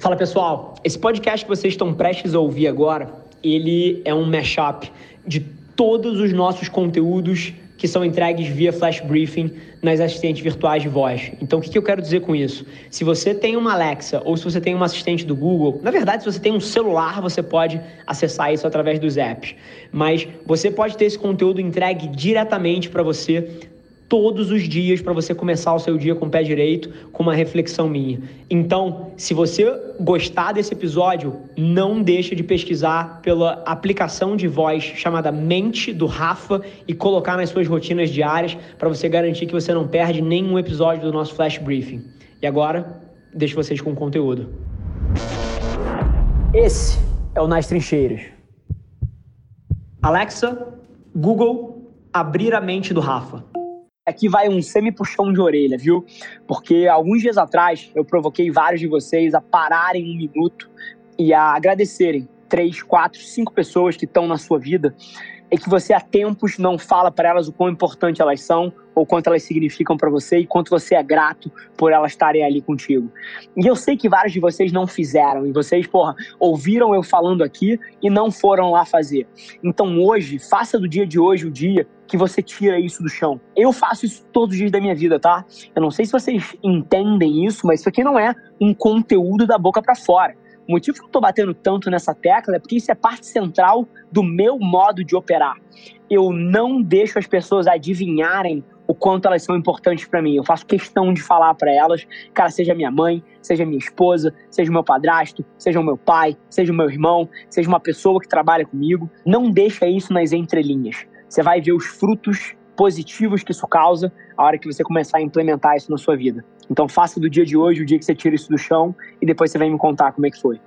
Fala pessoal, esse podcast que vocês estão prestes a ouvir agora, ele é um mashup de todos os nossos conteúdos que são entregues via flash briefing nas assistentes virtuais de voz. Então, o que eu quero dizer com isso? Se você tem uma Alexa ou se você tem uma assistente do Google, na verdade, se você tem um celular, você pode acessar isso através dos apps. Mas você pode ter esse conteúdo entregue diretamente para você todos os dias para você começar o seu dia com o pé direito, com uma reflexão minha. Então, se você gostar desse episódio, não deixa de pesquisar pela aplicação de voz chamada Mente do Rafa e colocar nas suas rotinas diárias para você garantir que você não perde nenhum episódio do nosso Flash Briefing. E agora, deixo vocês com o conteúdo. Esse é o Nas Trincheiras. Alexa, Google, abrir a mente do Rafa. Aqui vai um semi-puxão de orelha, viu? Porque alguns dias atrás eu provoquei vários de vocês a pararem um minuto e a agradecerem três, quatro, cinco pessoas que estão na sua vida e que você há tempos não fala para elas o quão importante elas são ou quanto elas significam para você e quanto você é grato por elas estarem ali contigo. E eu sei que vários de vocês não fizeram e vocês, porra, ouviram eu falando aqui e não foram lá fazer. Então hoje, faça do dia de hoje o dia que você tira isso do chão. Eu faço isso todos os dias da minha vida, tá? Eu não sei se vocês entendem isso, mas isso aqui não é um conteúdo da boca para fora. O motivo que eu tô batendo tanto nessa tecla é porque isso é parte central do meu modo de operar. Eu não deixo as pessoas adivinharem o quanto elas são importantes para mim. Eu faço questão de falar para elas, cara, seja minha mãe, seja minha esposa, seja meu padrasto, seja o meu pai, seja o meu irmão, seja uma pessoa que trabalha comigo, não deixa isso nas entrelinhas. Você vai ver os frutos positivos que isso causa a hora que você começar a implementar isso na sua vida. Então faça do dia de hoje o dia que você tira isso do chão e depois você vem me contar como é que foi.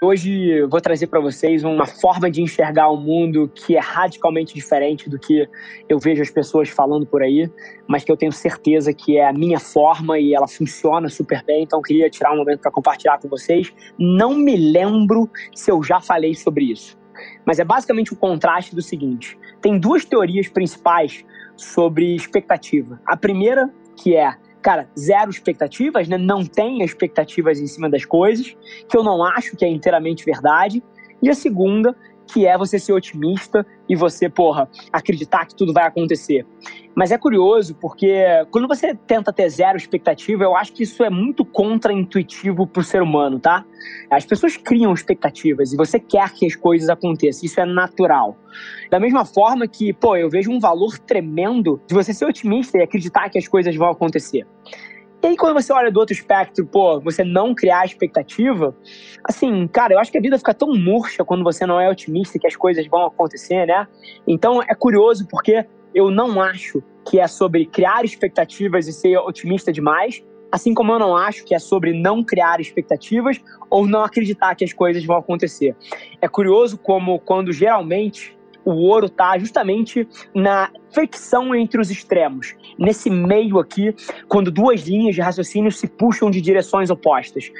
Hoje eu vou trazer para vocês uma forma de enxergar o mundo que é radicalmente diferente do que eu vejo as pessoas falando por aí, mas que eu tenho certeza que é a minha forma e ela funciona super bem. Então queria tirar um momento para compartilhar com vocês. Não me lembro se eu já falei sobre isso, mas é basicamente o contraste do seguinte: tem duas teorias principais sobre expectativa. A primeira, que é, cara, zero expectativas, né? não tenha expectativas em cima das coisas, que eu não acho que é inteiramente verdade. E a segunda, que é você ser otimista e você, porra, acreditar que tudo vai acontecer. Mas é curioso porque quando você tenta ter zero expectativa, eu acho que isso é muito contra-intuitivo pro ser humano, tá? As pessoas criam expectativas e você quer que as coisas aconteçam, isso é natural. Da mesma forma que, pô, eu vejo um valor tremendo de você ser otimista e acreditar que as coisas vão acontecer. E aí, quando você olha do outro espectro, pô, você não criar expectativa, assim, cara, eu acho que a vida fica tão murcha quando você não é otimista que as coisas vão acontecer, né? Então é curioso porque eu não acho que é sobre criar expectativas e ser otimista demais, assim como eu não acho que é sobre não criar expectativas ou não acreditar que as coisas vão acontecer. É curioso como quando geralmente o ouro está justamente na fricção entre os extremos. Nesse meio aqui, quando duas linhas de raciocínio se puxam de direções opostas.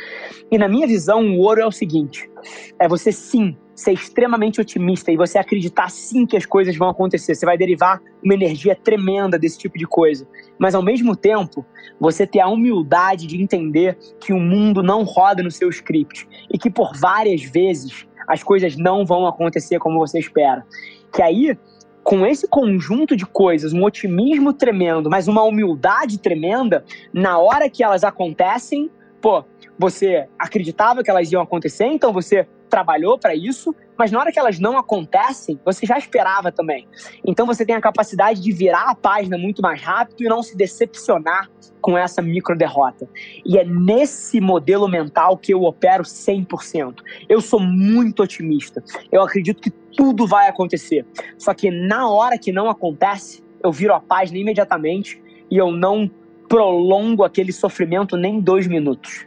E na minha visão, o ouro é o seguinte: é você sim ser extremamente otimista e você acreditar sim que as coisas vão acontecer. Você vai derivar uma energia tremenda desse tipo de coisa. Mas ao mesmo tempo, você ter a humildade de entender que o mundo não roda no seu script e que por várias vezes as coisas não vão acontecer como você espera. Que aí, com esse conjunto de coisas, um otimismo tremendo, mas uma humildade tremenda, na hora que elas acontecem, pô, você acreditava que elas iam acontecer, então você trabalhou para isso, mas na hora que elas não acontecem, você já esperava também. Então você tem a capacidade de virar a página muito mais rápido e não se decepcionar com essa micro derrota. E é nesse modelo mental que eu opero 100%. Eu sou muito otimista. Eu acredito que tudo vai acontecer. Só que na hora que não acontece, eu viro a página imediatamente e eu não prolongo aquele sofrimento nem dois minutos.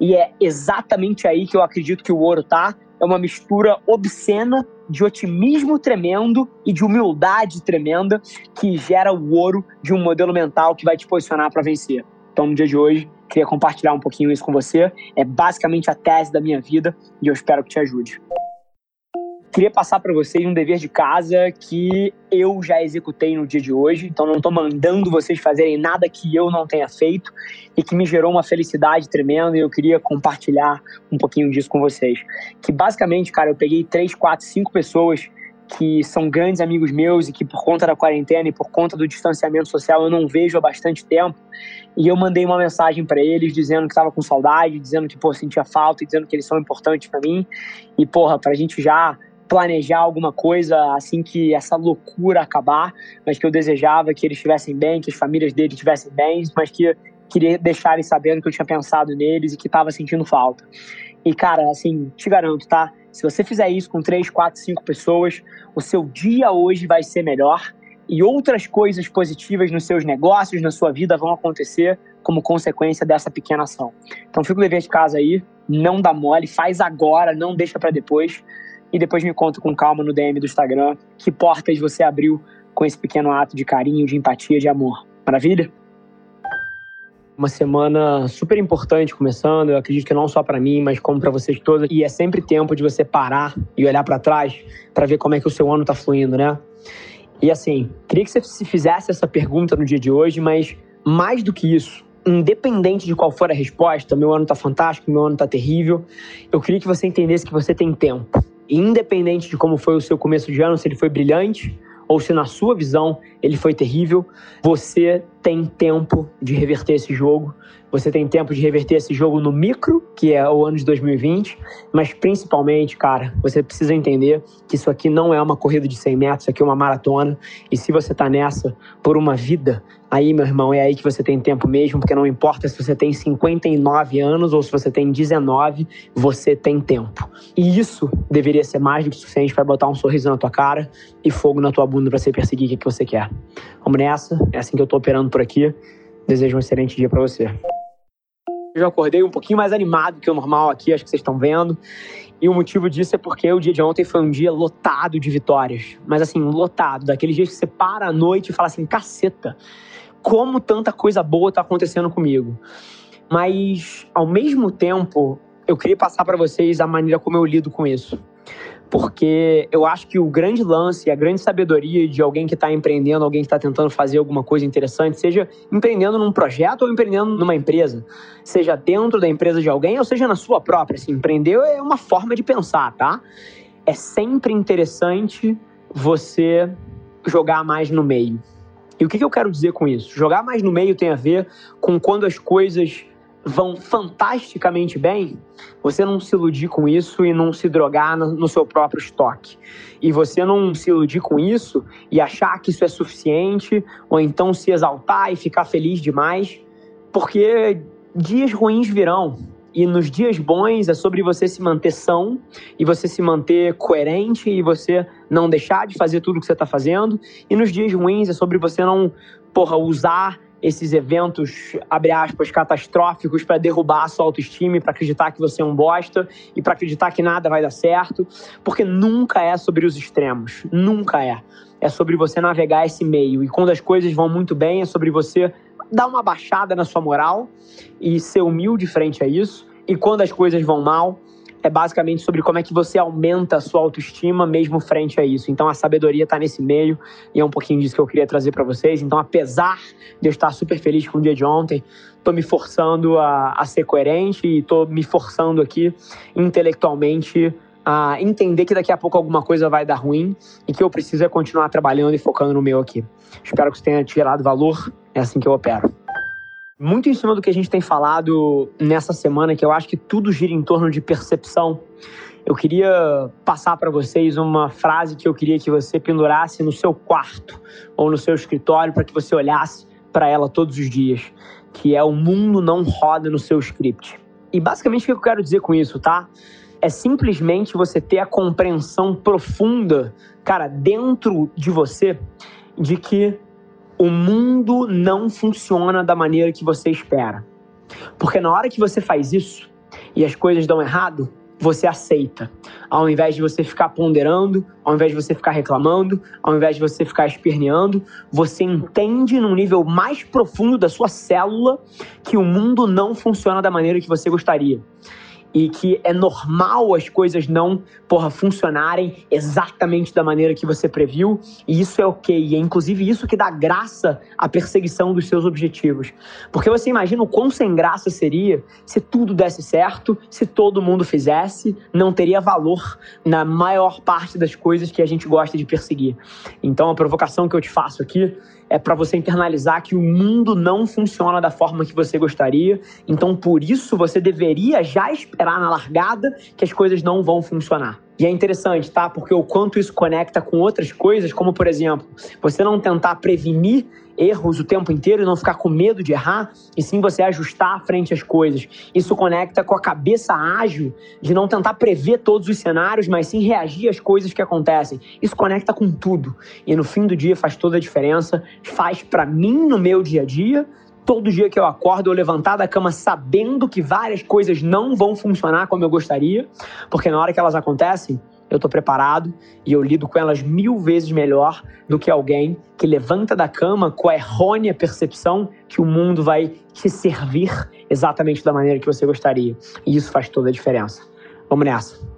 E é exatamente aí que eu acredito que o ouro tá é uma mistura obscena de otimismo tremendo e de humildade tremenda que gera o ouro de um modelo mental que vai te posicionar para vencer. Então, no dia de hoje, queria compartilhar um pouquinho isso com você. É basicamente a tese da minha vida e eu espero que te ajude. Queria passar para vocês um dever de casa que eu já executei no dia de hoje, então não estou mandando vocês fazerem nada que eu não tenha feito e que me gerou uma felicidade tremenda e eu queria compartilhar um pouquinho disso com vocês. Que basicamente, cara, eu peguei três, quatro, cinco pessoas que são grandes amigos meus e que por conta da quarentena e por conta do distanciamento social eu não vejo há bastante tempo. E eu mandei uma mensagem para eles dizendo que estava com saudade, dizendo que pô, sentia falta, dizendo que eles são importantes para mim. E porra, pra gente já planejar alguma coisa assim que essa loucura acabar, mas que eu desejava que eles estivessem bem, que as famílias deles estivessem bem, mas que queria deixar eles sabendo que eu tinha pensado neles e que estava sentindo falta. E cara, assim, te garanto, tá? Se você fizer isso com três, quatro, cinco pessoas, o seu dia hoje vai ser melhor e outras coisas positivas nos seus negócios, na sua vida vão acontecer como consequência dessa pequena ação. Então fica o dever de casa aí, não dá mole, faz agora, não deixa para depois e depois me conta com calma no DM do Instagram que portas você abriu com esse pequeno ato de carinho, de empatia, de amor. Maravilha? Uma semana super importante começando, eu acredito que não só para mim, mas como para vocês todos. E é sempre tempo de você parar e olhar para trás para ver como é que o seu ano tá fluindo, né? E assim, queria que você se fizesse essa pergunta no dia de hoje, mas mais do que isso, independente de qual for a resposta, meu ano tá fantástico, meu ano tá terrível, eu queria que você entendesse que você tem tempo independente de como foi o seu começo de ano, se ele foi brilhante ou se na sua visão ele foi terrível, você tem tempo de reverter esse jogo. Você tem tempo de reverter esse jogo no micro, que é o ano de 2020, mas principalmente, cara, você precisa entender que isso aqui não é uma corrida de 100 metros, isso aqui é uma maratona. E se você tá nessa por uma vida, aí, meu irmão, é aí que você tem tempo mesmo, porque não importa se você tem 59 anos ou se você tem 19, você tem tempo. E isso deveria ser mais do que suficiente para botar um sorriso na tua cara e fogo na tua bunda para você perseguir o que você quer. Vamos nessa, é assim que eu tô operando por aqui. Desejo um excelente dia para você. Eu acordei um pouquinho mais animado que o normal aqui, acho que vocês estão vendo. E o motivo disso é porque o dia de ontem foi um dia lotado de vitórias. Mas assim, lotado. Daqueles dias que você para à noite e fala assim, caceta, como tanta coisa boa tá acontecendo comigo. Mas, ao mesmo tempo, eu queria passar para vocês a maneira como eu lido com isso porque eu acho que o grande lance, a grande sabedoria de alguém que está empreendendo, alguém que está tentando fazer alguma coisa interessante, seja empreendendo num projeto ou empreendendo numa empresa, seja dentro da empresa de alguém ou seja na sua própria. Assim, empreender é uma forma de pensar, tá? É sempre interessante você jogar mais no meio. E o que, que eu quero dizer com isso? Jogar mais no meio tem a ver com quando as coisas vão fantasticamente bem, você não se iludir com isso e não se drogar no seu próprio estoque. E você não se iludir com isso e achar que isso é suficiente, ou então se exaltar e ficar feliz demais, porque dias ruins virão. E nos dias bons é sobre você se manter são e você se manter coerente e você não deixar de fazer tudo que você está fazendo. E nos dias ruins é sobre você não, porra, usar esses eventos, abre aspas, catastróficos para derrubar a sua autoestima, para acreditar que você é um bosta e para acreditar que nada vai dar certo, porque nunca é sobre os extremos, nunca é. É sobre você navegar esse meio e quando as coisas vão muito bem, é sobre você dar uma baixada na sua moral e ser humilde frente a isso. E quando as coisas vão mal, é basicamente sobre como é que você aumenta a sua autoestima mesmo frente a isso. Então a sabedoria está nesse meio e é um pouquinho disso que eu queria trazer para vocês. Então, apesar de eu estar super feliz com o dia de ontem, estou me forçando a, a ser coerente e estou me forçando aqui intelectualmente a entender que daqui a pouco alguma coisa vai dar ruim e que eu preciso é continuar trabalhando e focando no meu aqui. Espero que você tenha tirado valor. É assim que eu opero muito em cima do que a gente tem falado nessa semana, que eu acho que tudo gira em torno de percepção. Eu queria passar para vocês uma frase que eu queria que você pendurasse no seu quarto ou no seu escritório para que você olhasse para ela todos os dias, que é o mundo não roda no seu script. E basicamente o que eu quero dizer com isso, tá? É simplesmente você ter a compreensão profunda, cara, dentro de você, de que o mundo não funciona da maneira que você espera. Porque na hora que você faz isso e as coisas dão errado, você aceita. Ao invés de você ficar ponderando, ao invés de você ficar reclamando, ao invés de você ficar esperneando, você entende num nível mais profundo da sua célula que o mundo não funciona da maneira que você gostaria. E que é normal as coisas não, porra, funcionarem exatamente da maneira que você previu, e isso é ok. E é inclusive isso que dá graça à perseguição dos seus objetivos. Porque você imagina o quão sem graça seria se tudo desse certo, se todo mundo fizesse, não teria valor na maior parte das coisas que a gente gosta de perseguir. Então a provocação que eu te faço aqui é para você internalizar que o mundo não funciona da forma que você gostaria. Então, por isso, você deveria já esperar na largada que as coisas não vão funcionar. E é interessante, tá? Porque o quanto isso conecta com outras coisas, como por exemplo, você não tentar prevenir erros o tempo inteiro e não ficar com medo de errar, e sim você ajustar frente as coisas. Isso conecta com a cabeça ágil de não tentar prever todos os cenários, mas sim reagir às coisas que acontecem. Isso conecta com tudo. E no fim do dia faz toda a diferença, faz para mim no meu dia a dia, todo dia que eu acordo, eu levantar da cama sabendo que várias coisas não vão funcionar como eu gostaria, porque na hora que elas acontecem, eu estou preparado e eu lido com elas mil vezes melhor do que alguém que levanta da cama com a errônea percepção que o mundo vai te servir exatamente da maneira que você gostaria. E isso faz toda a diferença. Vamos nessa.